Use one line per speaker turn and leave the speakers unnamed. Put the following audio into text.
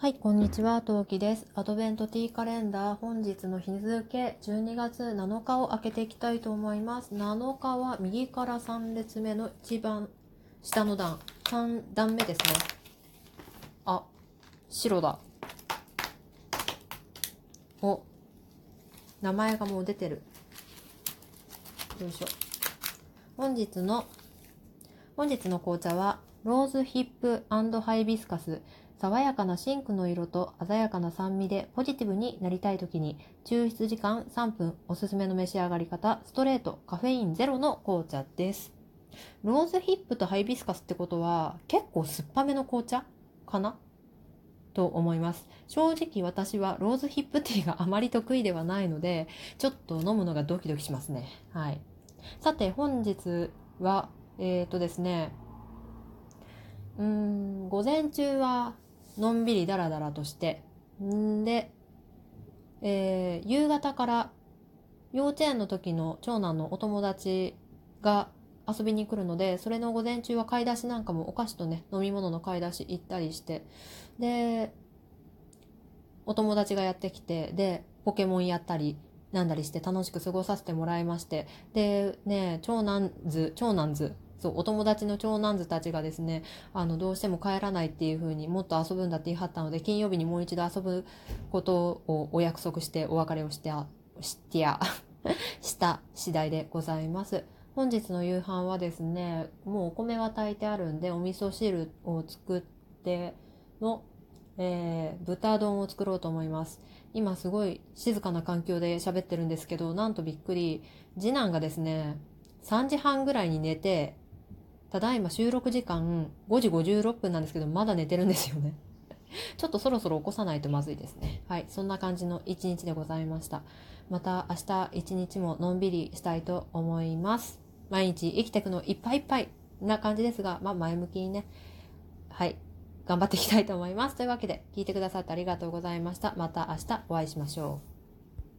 はい、こんにちは、トウキです。アドベントティーカレンダー、本日の日付、12月7日を開けていきたいと思います。7日は右から3列目の一番下の段、3段目ですね。あ、白だ。お、名前がもう出てる。よいしょ。本日の、本日の紅茶は、ローズヒップハイビスカス。爽やかなシンクの色と鮮やかな酸味でポジティブになりたい時に抽出時間3分おすすめの召し上がり方ストレートカフェインゼロの紅茶です。ローズヒップとハイビスカスってことは結構酸っぱめの紅茶かな？と思います。正直私はローズヒップティーがあまり得意ではないのでちょっと飲むのがドキドキしますね。はい。さて本日はえっ、ー、とですねうーん午前中はのんびりダラダラとして。んで、えー、夕方から幼稚園の時の長男のお友達が遊びに来るのでそれの午前中は買い出しなんかもお菓子とね飲み物の買い出し行ったりして。でお友達がやってきてでポケモンやったりなんだりして楽しく過ごさせてもらいまして。でね長男図長男図そうお友達の長男図たちがですねあのどうしても帰らないっていう風にもっと遊ぶんだって言い張ったので金曜日にもう一度遊ぶことをお約束してお別れをしてしてや した次第でございます。本日の夕飯はですねもうお米は炊いてあるんでお味噌汁を作っての、えー、豚丼を作ろうと思います。今すごい静かな環境で喋ってるんですけどなんとびっくり。次男がですね3時半ぐらいに寝てただいま収録時間5時56分なんですけど、まだ寝てるんですよね。ちょっとそろそろ起こさないとまずいですね。はい。そんな感じの一日でございました。また明日一日ものんびりしたいと思います。毎日生きていくのいっぱいいっぱいな感じですが、まあ前向きにね、はい。頑張っていきたいと思います。というわけで、聞いてくださってありがとうございました。また明日お会いしましょう。